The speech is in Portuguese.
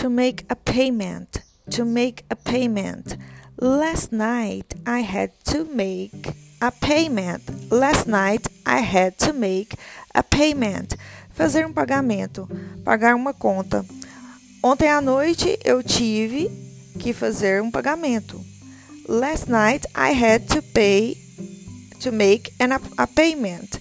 To make a payment. To make a payment. Last night I had to make a payment. Last night I had to make a payment. Fazer um pagamento. Pagar uma conta. Ontem à noite eu tive que fazer um pagamento. Last night I had to pay to make an, a payment.